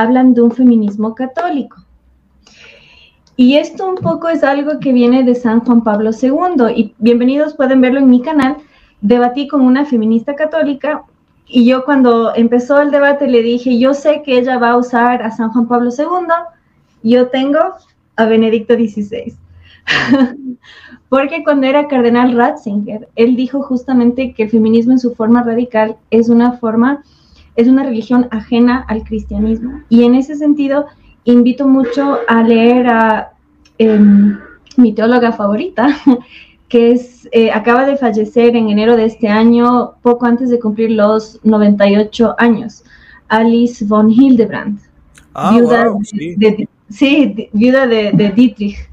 hablan de un feminismo católico. Y esto un poco es algo que viene de San Juan Pablo II. Y bienvenidos, pueden verlo en mi canal. Debatí con una feminista católica y yo cuando empezó el debate le dije, yo sé que ella va a usar a San Juan Pablo II, yo tengo a Benedicto XVI. Porque cuando era cardenal Ratzinger, él dijo justamente que el feminismo en su forma radical es una forma, es una religión ajena al cristianismo. Y en ese sentido, invito mucho a leer a em, mi teóloga favorita, que es, eh, acaba de fallecer en enero de este año, poco antes de cumplir los 98 años, Alice von Hildebrand, ah, viuda, de, sí, viuda de Dietrich.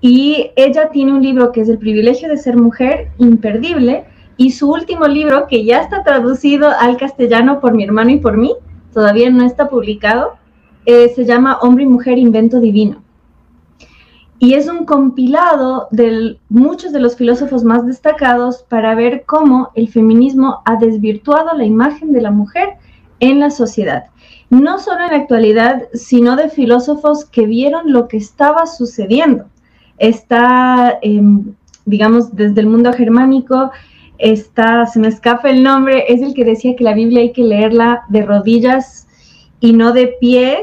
Y ella tiene un libro que es El privilegio de ser mujer, imperdible, y su último libro, que ya está traducido al castellano por mi hermano y por mí, todavía no está publicado, eh, se llama Hombre y Mujer Invento Divino. Y es un compilado de muchos de los filósofos más destacados para ver cómo el feminismo ha desvirtuado la imagen de la mujer en la sociedad. No solo en la actualidad, sino de filósofos que vieron lo que estaba sucediendo. Está, em, digamos, desde el mundo germánico, está, se me escapa el nombre, es el que decía que la Biblia hay que leerla de rodillas y no de pie,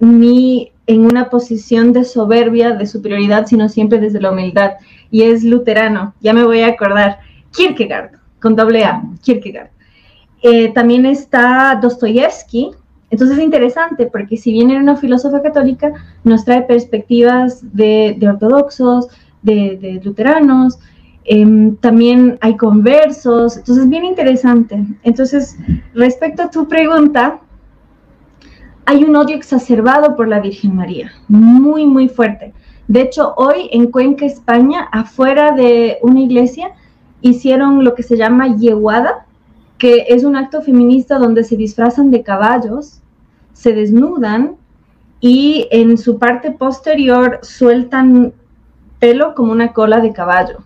ni en una posición de soberbia, de superioridad, sino siempre desde la humildad. Y es luterano, ya me voy a acordar, Kierkegaard, con doble A, Kierkegaard. Eh, también está Dostoyevsky, entonces es interesante porque si bien era una filósofa católica, nos trae perspectivas de, ortodoxos, de, luteranos, em, también hay conversos, entonces bien interesante. Entonces, respecto a tu pregunta, hay un odio exacerbado por la Virgen María, muy, muy fuerte. De hecho, hoy en Cuenca, España, afuera de una iglesia, hicieron lo que se llama yeguada, que es un acto feminista donde se disfrazan de caballos, se desnudan y en su parte posterior sueltan pelo como una cola de caballo.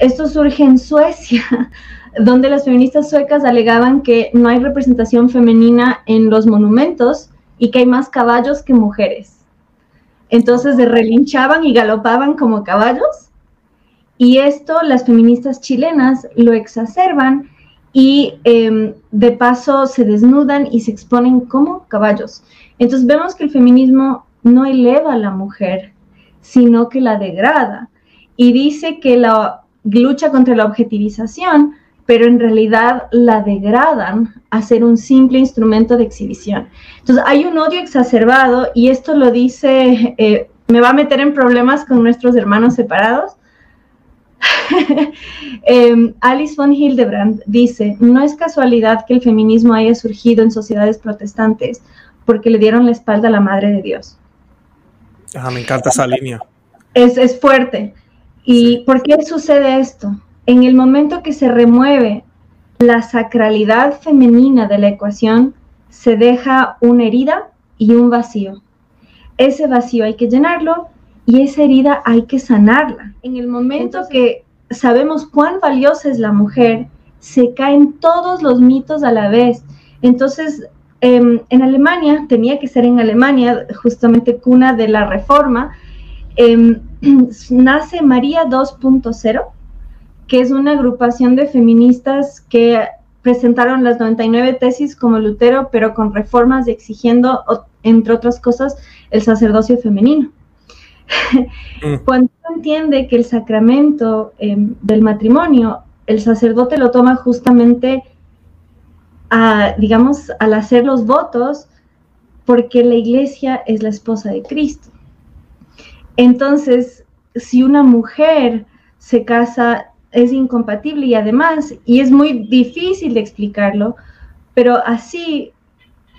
Esto surge en Suecia, donde las feministas suecas alegaban que no hay representación femenina en los monumentos y que hay más caballos que mujeres. Entonces se relinchaban y galopaban como caballos. Y esto las feministas chilenas lo exacerban y em, de paso se desnudan y se exponen como caballos. Entonces vemos que el feminismo no eleva a la mujer, sino que la degrada. Y dice que la lucha contra la objetivización pero en realidad la degradan a ser un simple instrumento de exhibición. Entonces hay un odio exacerbado y esto lo dice, eh, me va a meter en problemas con nuestros hermanos separados. Em, Alice von Hildebrand dice, no es casualidad que el feminismo haya surgido en sociedades protestantes porque le dieron la espalda a la Madre de Dios. Ah, me encanta esa línea. Es, es fuerte. ¿Y por qué sucede esto? en el momento que se remueve la sacralidad femenina de la ecuación, se deja una herida y un vacío. Ese vacío hay que llenarlo y esa herida hay que sanarla. En el momento que sabemos cuán valiosa es la mujer, se caen todos los mitos a la vez. Entonces, em, en Alemania, tenía que ser en Alemania, justamente cuna de la reforma, em, nace María 2.0 que es una agrupación de feministas que presentaron las 99 tesis como Lutero, pero con reformas y exigiendo, entre otras cosas, el sacerdocio femenino. Mm. Cuando uno entiende que el sacramento em, del matrimonio, el sacerdote lo toma justamente, a, digamos, al hacer los votos, porque la iglesia es la esposa de Cristo. Entonces, si una mujer se casa es incompatible y además, y es muy difícil de explicarlo, pero así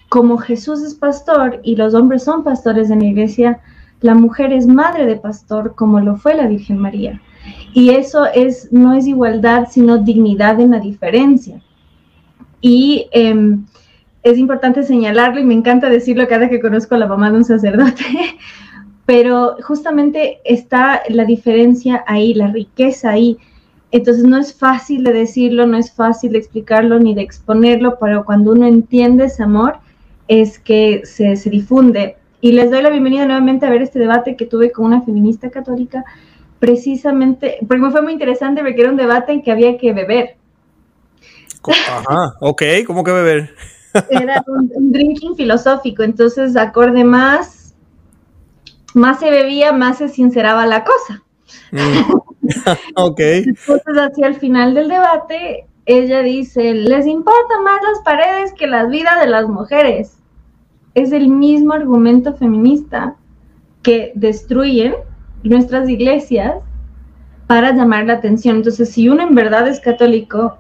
como Jesús es pastor y los hombres son pastores en la iglesia, la mujer es madre de pastor como lo fue la Virgen María. Y eso es, no es igualdad, sino dignidad en la diferencia. Y em, es importante señalarlo y me encanta decirlo cada que conozco a la mamá de un sacerdote, pero justamente está la diferencia ahí, la riqueza ahí entonces no es fácil de decirlo, no es fácil de explicarlo ni de exponerlo, pero cuando uno entiende ese amor, es que se, se difunde. Y les doy la bienvenida nuevamente a ver este debate que tuve con una feminista católica, precisamente, porque me fue muy interesante porque era un debate en que había que beber. Ajá, ok, ¿cómo que beber? Era un, drinking filosófico, entonces acorde más, más se bebía, más se sinceraba la cosa. Mm. ok. Entonces, hacia el final del debate, ella dice, les importan más las paredes que las vidas de las mujeres. Es el mismo argumento feminista que destruyen nuestras iglesias para llamar la atención. Entonces, si uno en verdad es católico,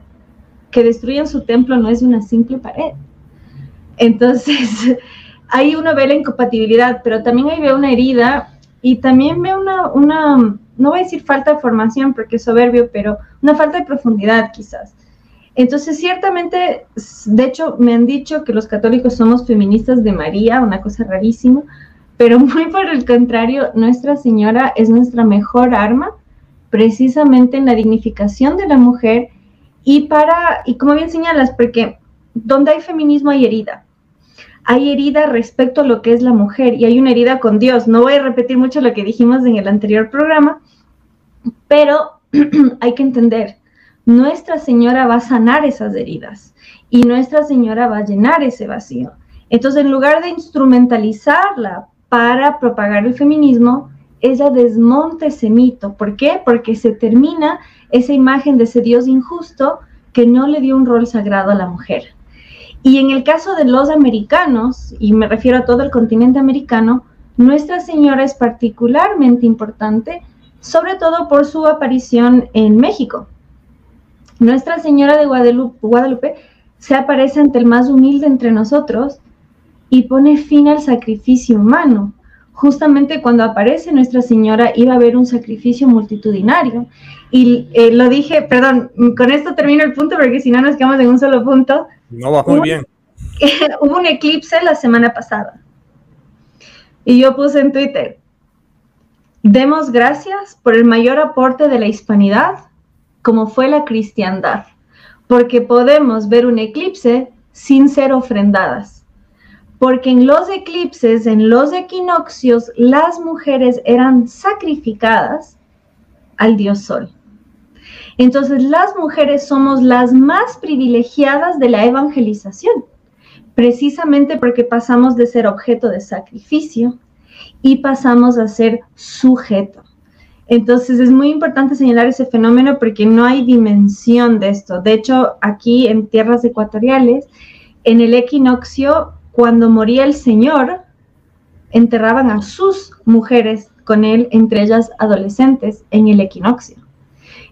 que destruyan su templo no es una simple pared. Entonces, ahí uno ve la incompatibilidad, pero también ahí ve una herida y también ve una, una, no voy a decir falta de formación porque es soberbio, pero una falta de profundidad quizás. Entonces, ciertamente, de hecho, me han dicho que los católicos somos feministas de María, una cosa rarísima, pero muy por el contrario, Nuestra Señora es nuestra mejor arma precisamente en la dignificación de la mujer y para, y como bien señalas, porque donde hay feminismo hay herida. Hay herida respecto a lo que es la mujer y hay una herida con Dios. No voy a repetir mucho lo que dijimos en el anterior programa, pero hay que entender, Nuestra Señora va a sanar esas heridas y Nuestra Señora va a llenar ese vacío. Entonces, en lugar de instrumentalizarla para propagar el feminismo, ella desmonta ese mito. ¿Por qué? Porque se termina esa imagen de ese Dios injusto que no le dio un rol sagrado a la mujer. Y en el caso de los americanos, y me refiero a todo el continente americano, Nuestra Señora es particularmente importante, sobre todo por su aparición en México. Nuestra Señora de Guadalupe, Guadalupe se aparece ante el más humilde entre nosotros y pone fin al sacrificio humano justamente cuando aparece Nuestra Señora iba a haber un sacrificio multitudinario. Y eh, lo dije, perdón, con esto termino el punto porque si no nos quedamos en un solo punto. No va muy bien. hubo un eclipse la semana pasada. Y yo puse en Twitter, demos gracias por el mayor aporte de la hispanidad, como fue la cristiandad, porque podemos ver un eclipse sin ser ofrendadas porque en los eclipses, en los equinoccios, las mujeres eran sacrificadas al dios Sol. Entonces las mujeres somos las más privilegiadas de la evangelización, precisamente porque pasamos de ser objeto de sacrificio y pasamos a ser sujeto. Entonces es muy importante señalar ese fenómeno porque no hay dimensión de esto. De hecho, aquí en tierras ecuatoriales, en el equinoccio cuando moría el Señor, enterraban a sus mujeres con él, entre ellas adolescentes, en el equinoccio.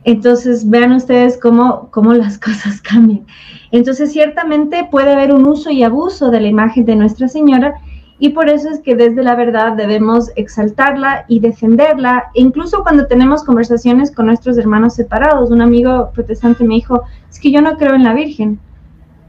Entonces, vean ustedes cómo, cómo las cosas cambian. Entonces, ciertamente puede haber un uso y abuso de la imagen de Nuestra Señora y por eso es que desde la verdad debemos exaltarla y defenderla. E incluso cuando tenemos conversaciones con nuestros hermanos separados, un amigo protestante me dijo, es que yo no creo en la Virgen.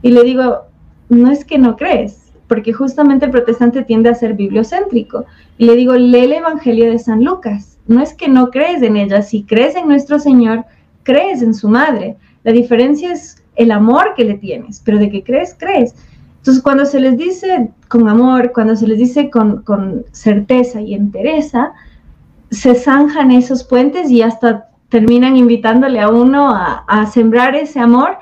Y le digo, no es que no crees, porque justamente el protestante tiende a ser bibliocéntrico. Y le digo, lee el Evangelio de San Lucas. No es que no crees en ella, si crees en nuestro Señor, crees en su madre. La diferencia es el amor que le tienes, pero de que crees, crees. Entonces, cuando se les dice con amor, cuando se les dice con, certeza y entereza, se zanjan esos puentes y hasta terminan invitándole a uno a, a sembrar ese amor,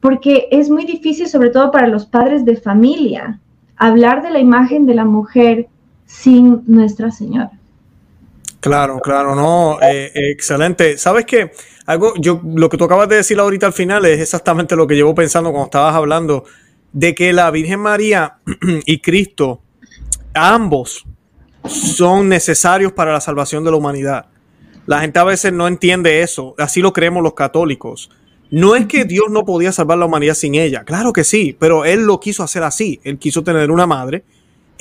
porque es muy difícil, sobre todo para los padres de familia, hablar de la imagen de la mujer sin Nuestra Señora. Claro, claro, no, eh, excelente. Sabes qué? algo, yo lo que tú acabas de decir ahorita al final es exactamente lo que llevo pensando cuando estabas hablando de que la Virgen María y Cristo, ambos, son necesarios para la salvación de la humanidad. La gente a veces no entiende eso, así lo creemos los católicos. No es que Dios no podía salvar la humanidad sin ella, claro que sí, pero Él lo quiso hacer así. Él quiso tener una madre.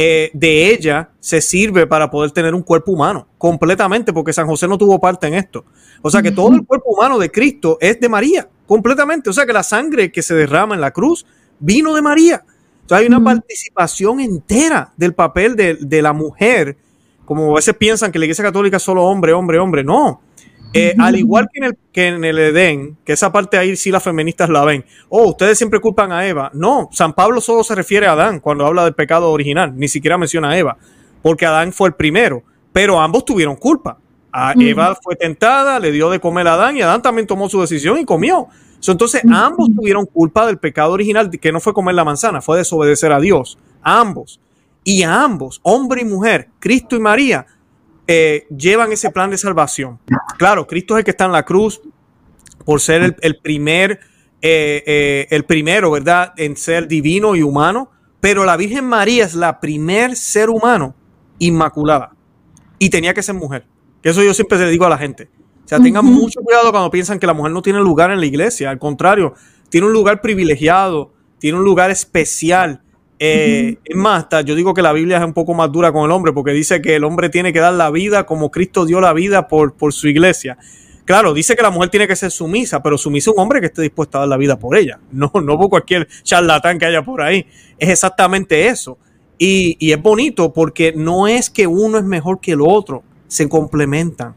Eh, de ella se sirve para poder tener un cuerpo humano completamente, porque San José no tuvo parte en esto. O sea que todo el cuerpo humano de Cristo es de María, completamente. O sea que la sangre que se derrama en la cruz vino de María. Entonces hay una participación entera del papel de, de, la mujer, como a veces piensan que la Iglesia Católica es solo hombre, hombre, hombre. No, Eh, al igual que en, el, que en el Edén, que esa parte ahí sí las feministas la ven. Oh, ustedes siempre culpan a Eva. No, San Pablo solo se refiere a Adán cuando habla del pecado original, ni siquiera menciona a Eva, porque Adán fue el primero, pero ambos tuvieron culpa. A Eva fue tentada, le dio de comer a Adán y Adán también tomó su decisión y comió. entonces ambos tuvieron culpa del pecado original, que no fue comer la manzana, fue desobedecer a Dios. ambos. Y a ambos, hombre y mujer, Cristo y María, eh, llevan ese plan de salvación. Claro, Cristo es el que está en la cruz por ser el, primer, eh, eh, el primero, ¿verdad?, en ser divino y humano, pero la Virgen María es la primer ser humano inmaculada y tenía que ser mujer. Que eso yo siempre le digo a la gente. O sea, tengan mucho cuidado cuando piensan que la mujer no tiene lugar en la iglesia. Al contrario, tiene un lugar privilegiado, tiene un lugar especial. Eh, es más, yo digo que la Biblia es un poco más dura con el hombre porque dice que el hombre tiene que dar la vida como Cristo dio la vida por, por su iglesia. Claro, dice que la mujer tiene que ser sumisa, pero sumisa un hombre que esté dispuesto a dar la vida por ella, no, no por cualquier charlatán que haya por ahí. Es exactamente eso. Y, y es bonito porque no es que uno es mejor que el otro, se complementan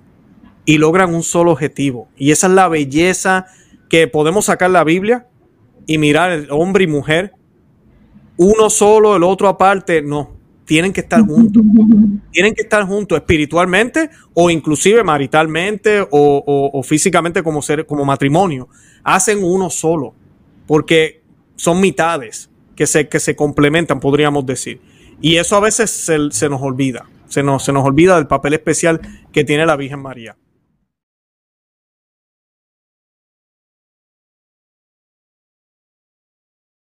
y logran un solo objetivo. Y esa es la belleza que podemos sacar la Biblia y mirar el hombre y mujer, uno solo, el otro aparte, no, tienen que estar juntos. Tienen que estar juntos espiritualmente o inclusive maritalmente o, físicamente como, ser, como matrimonio. Hacen uno solo porque son mitades que se, que se complementan, podríamos decir. Y eso a veces se, se nos olvida se nos, se nos olvida del papel especial que tiene la Virgen María.